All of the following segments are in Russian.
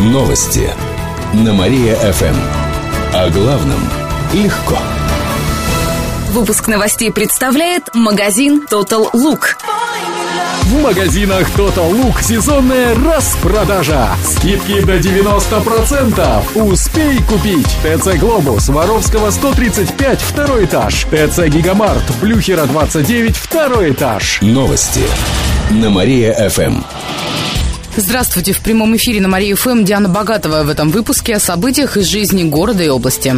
Новости на Мария-ФМ. О главном легко. Выпуск новостей представляет магазин Total Look. В магазинах Total Look сезонная распродажа. Скидки до 90%. Успей купить. ТЦ Глобус, Воровского 135, второй этаж. ТЦ Гигамарт, Блюхера 29, второй этаж. Новости на Мария-ФМ. Здравствуйте! В прямом эфире на Мария ФМ Диана Богатова в этом выпуске о событиях из жизни города и области.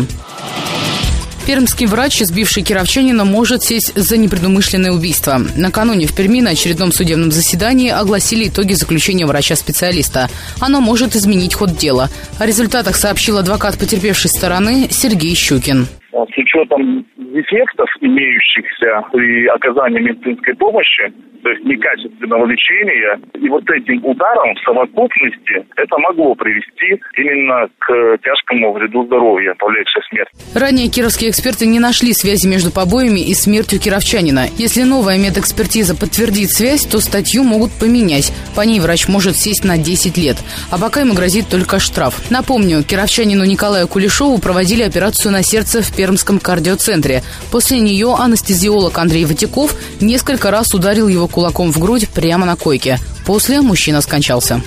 Пермский врач, избивший кировчанина, может сесть за непредумышленное убийство. Накануне в Перми на очередном судебном заседании огласили итоги заключения врача-специалиста. Оно может изменить ход дела. О результатах сообщил адвокат потерпевшей стороны Сергей Щукин. С учетом дефектов, имеющихся при оказании медицинской помощи, то есть некачественного лечения. И вот этим ударом в совокупности это могло привести именно к тяжкому вреду здоровья, повлекшей смерть. Ранее кировские эксперты не нашли связи между побоями и смертью кировчанина. Если новая медэкспертиза подтвердит связь, то статью могут поменять. По ней врач может сесть на 10 лет. А пока ему грозит только штраф. Напомню, кировчанину Николаю Кулешову проводили операцию на сердце в Пермском кардиоцентре. После нее анестезиолог Андрей Ватяков несколько раз ударил его кулаком в грудь прямо на койке. После мужчина скончался.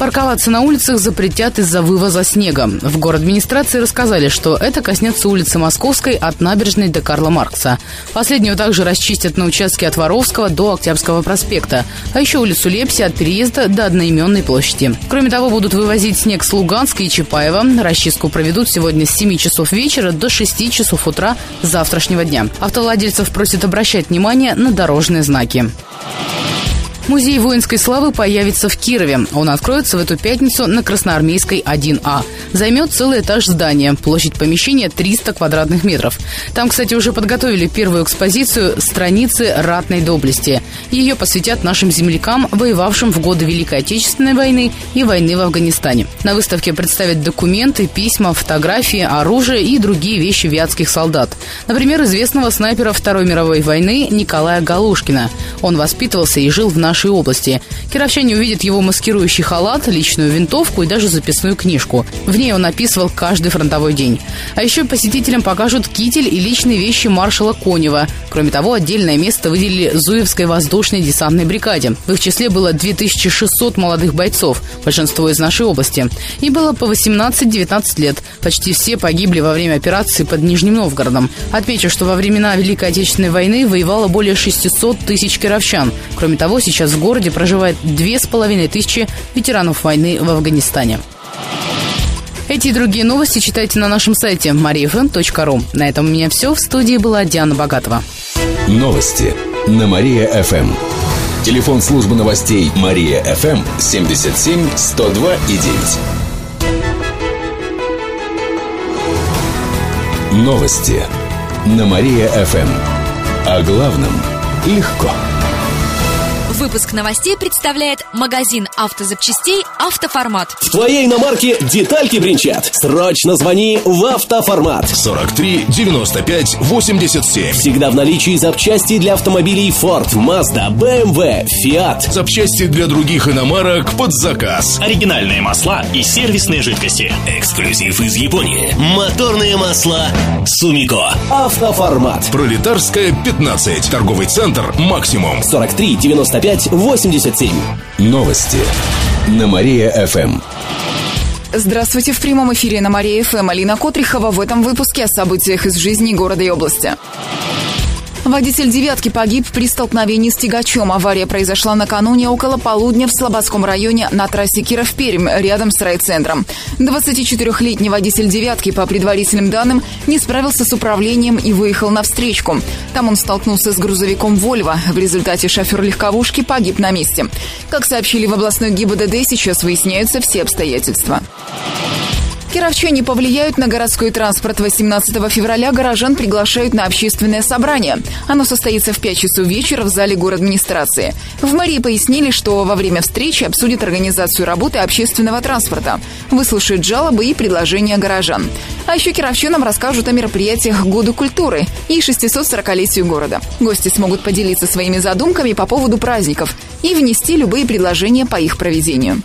Парковаться на улицах запретят из-за вывоза снега. В город администрации рассказали, что это коснется улицы Московской от набережной до Карла Маркса. Последнюю также расчистят на участке от Воровского до Октябрьского проспекта, а еще улицу Лепси от переезда до одноименной площади. Кроме того, будут вывозить снег с Луганска и Чапаева. Расчистку проведут сегодня с 7 часов вечера до 6 часов утра завтрашнего дня. Автовладельцев просят обращать внимание на дорожные знаки. Музей воинской славы появится в Кирове. Он откроется в эту пятницу на Красноармейской 1А. Займет целый этаж здания. Площадь помещения 300 квадратных метров. Там, кстати, уже подготовили первую экспозицию «Страницы ратной доблести». Ее посвятят нашим землякам, воевавшим в годы Великой Отечественной войны и войны в Афганистане. На выставке представят документы, письма, фотографии, оружие и другие вещи вятских солдат. Например, известного снайпера Второй мировой войны Николая Галушкина. Он воспитывался и жил в нашей нашей области. Кировчане увидят его маскирующий халат, личную винтовку и даже записную книжку. В ней он описывал каждый фронтовой день. А еще посетителям покажут китель и личные вещи маршала Конева. Кроме того, отдельное место выделили Зуевской воздушной десантной бригаде. В их числе было 2600 молодых бойцов, большинство из нашей области. И было по 18-19 лет. Почти все погибли во время операции под Нижним Новгородом. Отмечу, что во времена Великой Отечественной войны воевало более 600 тысяч кировчан. Кроме того, сейчас в городе проживает две с половиной тысячи ветеранов войны в Афганистане. Эти и другие новости читайте на нашем сайте mariafm.ru. На этом у меня все. В студии была Диана Богатова. Новости на Мария-ФМ. Телефон службы новостей Мария-ФМ 77 102 и 9. Новости на Мария-ФМ. О главном легко. Выпуск новостей представляет магазин автозапчастей «Автоформат». В твоей иномарке детальки бренчат. Срочно звони в «Автоформат». 43 95 87. Всегда в наличии запчасти для автомобилей Ford, Mazda, BMW, Fiat. Запчасти для других иномарок под заказ. Оригинальные масла и сервисные жидкости. Эксклюзив из Японии. Моторные масла Сумико. «Автоформат». Пролетарская 15. Торговый центр «Максимум». 43 95 87. Новости на Мария-ФМ. Здравствуйте, в прямом эфире на Мария ФМ Алина Котрихова в этом выпуске о событиях из жизни города и области. Водитель «девятки» погиб при столкновении с тягачом. Авария произошла накануне около полудня в Слободском районе на трассе Киров-Пермь, рядом с райцентром. 24-летний водитель «девятки», по предварительным данным, не справился с управлением и выехал на встречку. Там он столкнулся с грузовиком «Вольво». В результате шофер легковушки погиб на месте. Как сообщили в областной ГИБДД, сейчас выясняются все обстоятельства. Кировчане повлияют на городской транспорт. 18 февраля горожан приглашают на общественное собрание. Оно состоится в 5 часов вечера в зале город администрации. В мэрии пояснили, что во время встречи обсудят организацию работы общественного транспорта, выслушают жалобы и предложения горожан. А еще кировчанам расскажут о мероприятиях Году культуры и 640-летию города. Гости смогут поделиться своими задумками по поводу праздников и внести любые предложения по их проведению.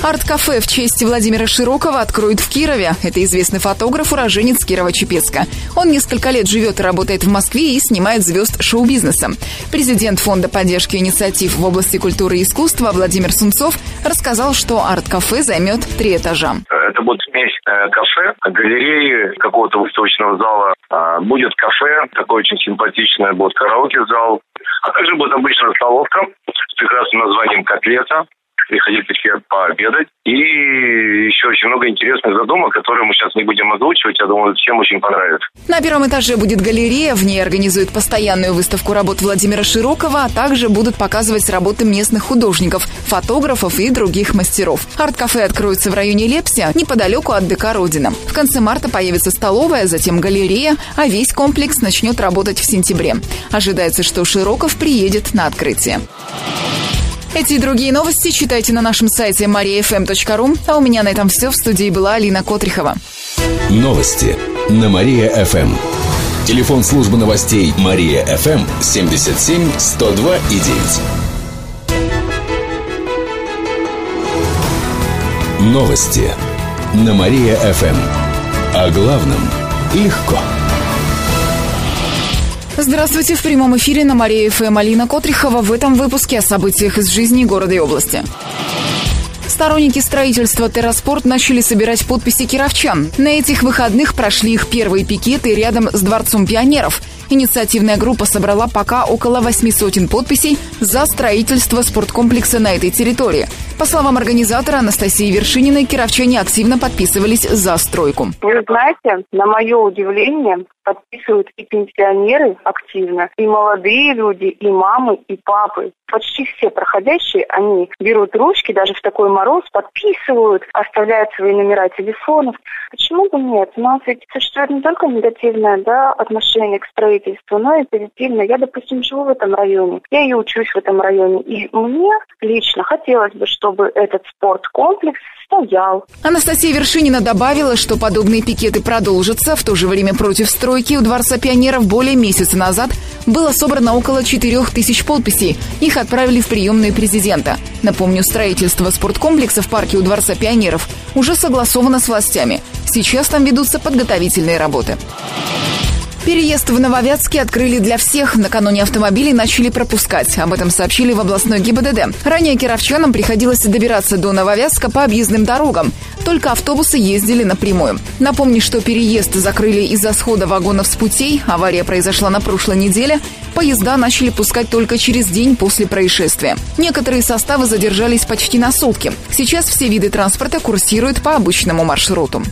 Арт-кафе в честь Владимира Широкова откроют в Кирове. Это известный фотограф, уроженец Кирова-Чепецка. Он несколько лет живет и работает в Москве и снимает звезд шоу-бизнеса. Президент Фонда поддержки инициатив в области культуры и искусства Владимир Сунцов рассказал, что арт-кафе займет три этажа. Это будет смесь э, кафе, галереи, какого-то выставочного зала. А, будет кафе, такой очень симпатичный, будет караоке-зал. А также будет обычная столовка с прекрасным названием «Котлета» приходите все пообедать. И еще очень много интересных задумок, которые мы сейчас не будем озвучивать. Я думаю, всем очень понравится. На первом этаже будет галерея. В ней организуют постоянную выставку работ Владимира Широкова, а также будут показывать работы местных художников, фотографов и других мастеров. Арт-кафе откроется в районе Лепсия, неподалеку от ДК «Родина». В конце марта появится столовая, затем галерея, а весь комплекс начнет работать в сентябре. Ожидается, что Широков приедет на открытие. Эти и другие новости читайте на нашем сайте mariafm.ru. А у меня на этом все. В студии была Алина Котрихова. Новости на Мария-ФМ. Телефон службы новостей Мария-ФМ 77 102 и 9. Новости на Мария-ФМ. О главном легко. Здравствуйте, в прямом эфире на Мария ФМ Алина Котрихова в этом выпуске о событиях из жизни города и области. Сторонники строительства «Терраспорт» начали собирать подписи кировчан. На этих выходных прошли их первые пикеты рядом с Дворцом пионеров. Инициативная группа собрала пока около восьми сотен подписей за строительство спорткомплекса на этой территории. По словам организатора Анастасии Вершининой, кировчане активно подписывались за стройку. Вы знаете, на мое удивление, подписывают и пенсионеры активно, и молодые люди, и мамы, и папы. Почти все проходящие, они берут ручки, даже в такой мороз, подписывают, оставляют свои номера телефонов. Почему бы нет? У нас ведь существует не только негативное да, отношение к строительству, но и позитивное. Я, допустим, живу в этом районе, я и учусь в этом районе. И мне лично хотелось бы, чтобы этот спорткомплекс стоял. Анастасия Вершинина добавила, что подобные пикеты продолжатся. В то же время против стройки у Дворца пионеров более месяца назад было собрано около 4 тысяч подписей. Их отправили в приемную президента. Напомню, строительство спорткомплекса в парке у Дворца пионеров уже согласовано с властями. Сейчас там ведутся подготовительные работы. Переезд в Нововятске открыли для всех. Накануне автомобили начали пропускать. Об этом сообщили в областной ГИБДД. Ранее кировчанам приходилось добираться до Нововятска по объездным дорогам. Только автобусы ездили напрямую. Напомню, что переезд закрыли из-за схода вагонов с путей. Авария произошла на прошлой неделе. Поезда начали пускать только через день после происшествия. Некоторые составы задержались почти на сутки. Сейчас все виды транспорта курсируют по обычному маршруту.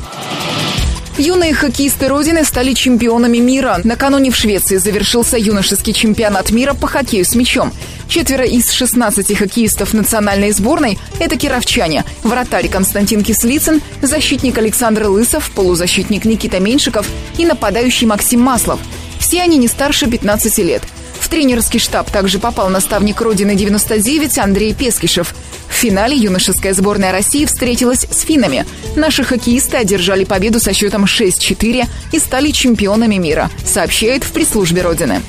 Юные хоккеисты Родины стали чемпионами мира. Накануне в Швеции завершился юношеский чемпионат мира по хоккею с мячом. Четверо из 16 хоккеистов национальной сборной – это кировчане. Вратарь Константин Кислицын, защитник Александр Лысов, полузащитник Никита Меньшиков и нападающий Максим Маслов. Все они не старше 15 лет – в тренерский штаб также попал наставник Родины 99 Андрей Пескишев. В финале юношеская сборная России встретилась с финнами. Наши хоккеисты одержали победу со счетом 6-4 и стали чемпионами мира, сообщает в пресс-службе Родины.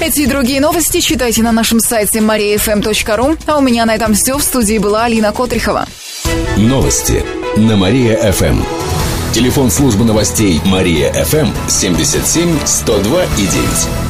Эти и другие новости читайте на нашем сайте mariafm.ru. А у меня на этом все. В студии была Алина Котрихова. Новости на Мария-ФМ. Телефон службы новостей Мария-ФМ 77 102 и 9.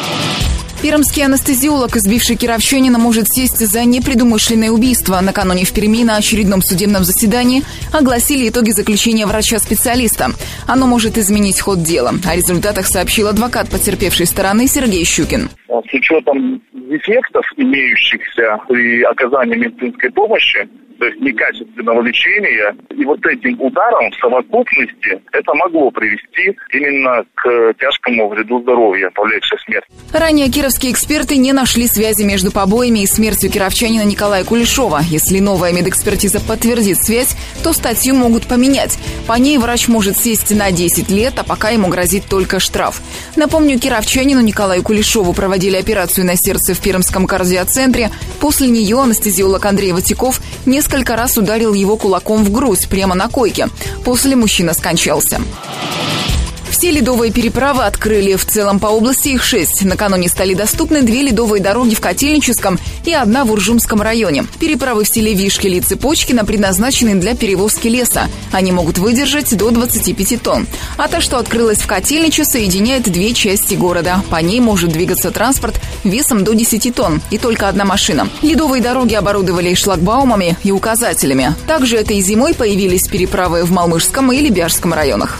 Пермский анестезиолог, избивший кировчанина, может сесть за непредумышленное убийство. Накануне в Перми на очередном судебном заседании огласили итоги заключения врача-специалиста. Оно может изменить ход дела. О результатах сообщил адвокат потерпевшей стороны Сергей Щукин. С учетом дефектов, имеющихся при оказании медицинской помощи, то есть некачественного лечения. И вот этим ударом в совокупности это могло привести именно к тяжкому вреду здоровья, повлекшей смерть. Ранее кировские эксперты не нашли связи между побоями и смертью кировчанина Николая Кулешова. Если новая медэкспертиза подтвердит связь, то статью могут поменять. По ней врач может сесть на 10 лет, а пока ему грозит только штраф. Напомню, кировчанину Николаю Кулешову проводили операцию на сердце в Пермском кардиоцентре. После нее анестезиолог Андрей Ватиков несколько раз ударил его кулаком в грудь прямо на койке. После мужчина скончался. Все ледовые переправы открыли. В целом по области их шесть. Накануне стали доступны две ледовые дороги в Котельническом и одна в Уржумском районе. Переправы в селе Вишкель и Цепочкино предназначены для перевозки леса. Они могут выдержать до 25 тонн. А та, что открылась в Котельниче, соединяет две части города. По ней может двигаться транспорт весом до 10 тонн и только одна машина. Ледовые дороги оборудовали шлагбаумами и указателями. Также этой зимой появились переправы в Малмышском и Лебяжском районах.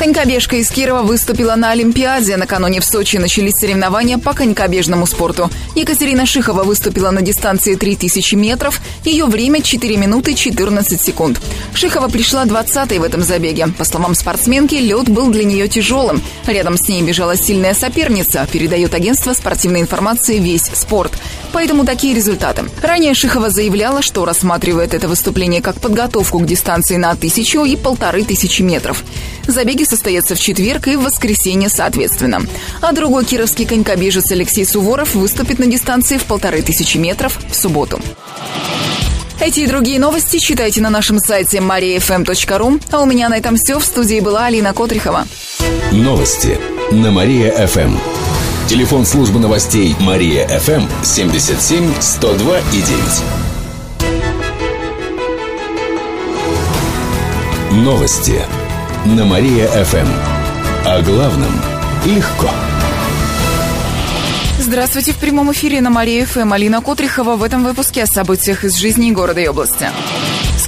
Конькобежка из Кирова выступила на Олимпиаде. Накануне в Сочи начались соревнования по конькобежному спорту. Екатерина Шихова выступила на дистанции 3000 метров. Ее время 4 минуты 14 секунд. Шихова пришла 20-й в этом забеге. По словам спортсменки, лед был для нее тяжелым. Рядом с ней бежала сильная соперница, передает агентство спортивной информации «Весь спорт». Поэтому такие результаты. Ранее Шихова заявляла, что рассматривает это выступление как подготовку к дистанции на тысячу и полторы тысячи метров. Забеги состоятся в четверг и в воскресенье соответственно. А другой кировский конькобежец Алексей Суворов выступит на дистанции в полторы тысячи метров в субботу. Эти и другие новости читайте на нашем сайте mariafm.ru. А у меня на этом все. В студии была Алина Котрихова. Новости на Мария-ФМ. Телефон службы новостей Мария-ФМ 77 102 и 9. Новости на Мария-ФМ. О главном легко. Здравствуйте в прямом эфире на Мария ФМ. Алина Котрихова в этом выпуске о событиях из жизни города и области.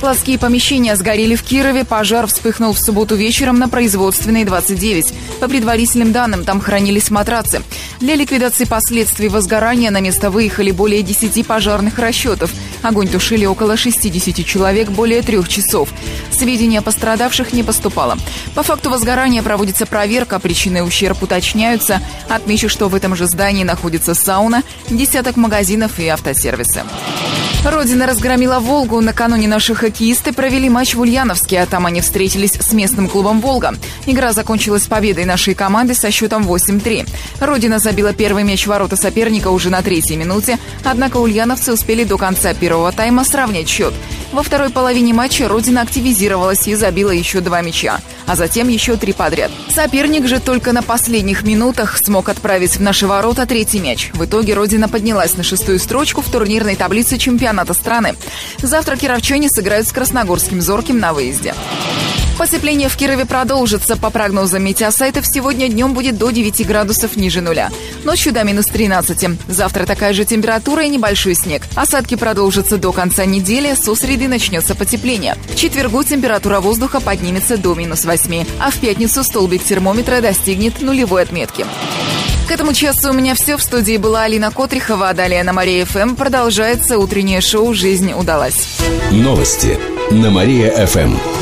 Складские помещения сгорели в Кирове. Пожар вспыхнул в субботу вечером на производственной 29. По предварительным данным, там хранились матрацы. Для ликвидации последствий возгорания на место выехали более 10 пожарных расчетов. Огонь тушили около 60 человек более трех часов. Сведения о пострадавших не поступало. По факту возгорания проводится проверка, причины ущерб уточняются. Отмечу, что в этом же здании находится сауна, десяток магазинов и автосервисы. Родина разгромила «Волгу». Накануне наши хоккеисты провели матч в Ульяновске, а там они встретились с местным клубом «Волга». Игра закончилась победой нашей команды со счетом 8-3. Родина забила первый мяч ворота соперника уже на третьей минуте, однако ульяновцы успели до конца первого тайма сравнять счет. Во второй половине матча Родина активизировалась и забила еще два мяча, а затем еще три подряд. Соперник же только на последних минутах смог отправить в наши ворота третий мяч. В итоге Родина поднялась на шестую строчку в турнирной таблице чемпионата страны. Завтра кировчане сыграют с красногорским «Зорким» на выезде. Потепление в Кирове продолжится. По прогнозам метеосайтов, сегодня днем будет до 9 градусов ниже нуля. Ночью до минус 13. Завтра такая же температура и небольшой снег. Осадки продолжатся до конца недели. Со среды начнется потепление. В четвергу температура воздуха поднимется до минус 8. А в пятницу столбик термометра достигнет нулевой отметки. К этому часу у меня все. В студии была Алина Котрихова, а далее на Мария ФМ продолжается утреннее шоу «Жизнь удалась». Новости на Мария-ФМ.